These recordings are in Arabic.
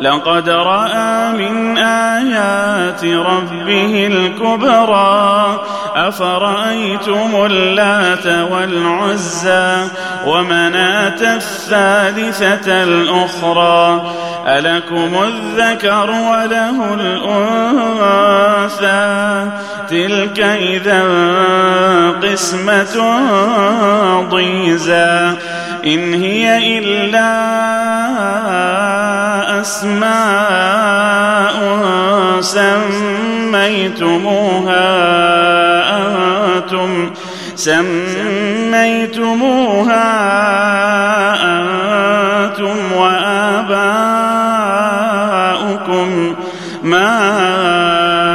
لقد رأى من آيات ربه الكبرى. أفرأيتم اللات والعزى ومناة الثالثة الأخرى؟ ألكم الذكر وله الأنثى؟ تلك إذا قسمة ضيزى. إن هي إلا أسماء سميتموها أنتم سميتموها أنتم وآباؤكم ما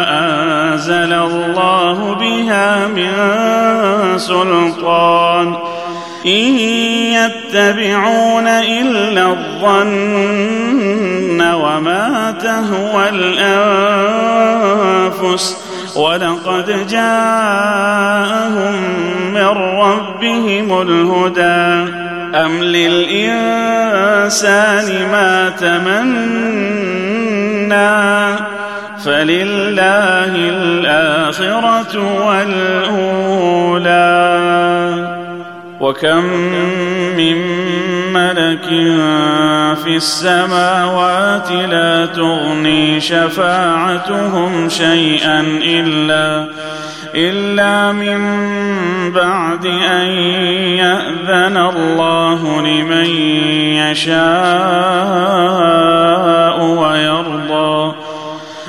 أنزل الله بها من سلطان إن يتبعون إلا الظن وما تهوى الأنفس ولقد جاءهم من ربهم الهدى. أم للإنسان ما تمنى؟ فلله الآخرة والأولى. وكم من ملك في السماوات لا تغني شفاعتهم شيئا إلا إلا من بعد أن يأذن الله لمن يشاء ويرضى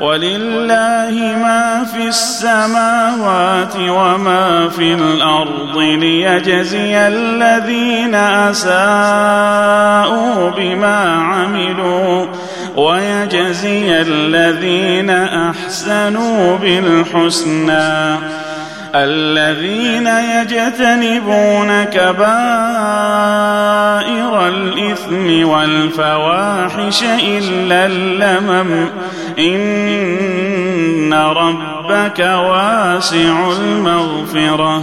ولله ما في السماوات وما في الأرض ليجزي الذين أساءوا بما عملوا ويجزي الذين أحسنوا بالحسنى الذين يجتنبون كبائر الإثم والفواحش إلا اللمم. إن ربك واسع المغفرة.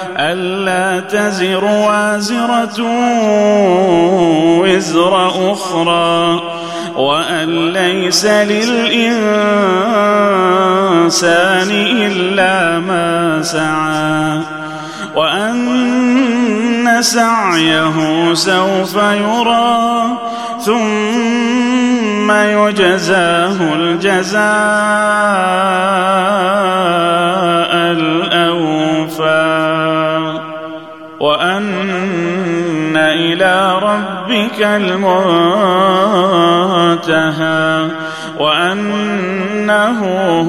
ألا تزر وازرة وزر أخرى وأن ليس للإنسان إلا ما سعى وأن سعيه سوف يرى ثم يجزاه الجزاء الأوفى. وأن إلى ربك المنتهى وأنه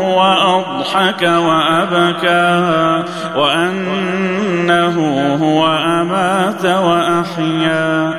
هو أضحك وأبكى وأنه هو أمات وأحيا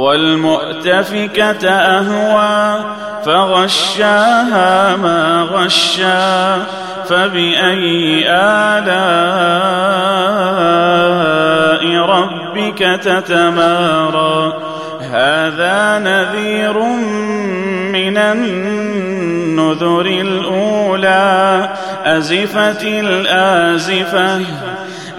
والمؤتفكة أهوى فغشاها ما غشا فبأي آلاء ربك تتمارى. هذا نذير من النذر الأولى أزفت الآزفة.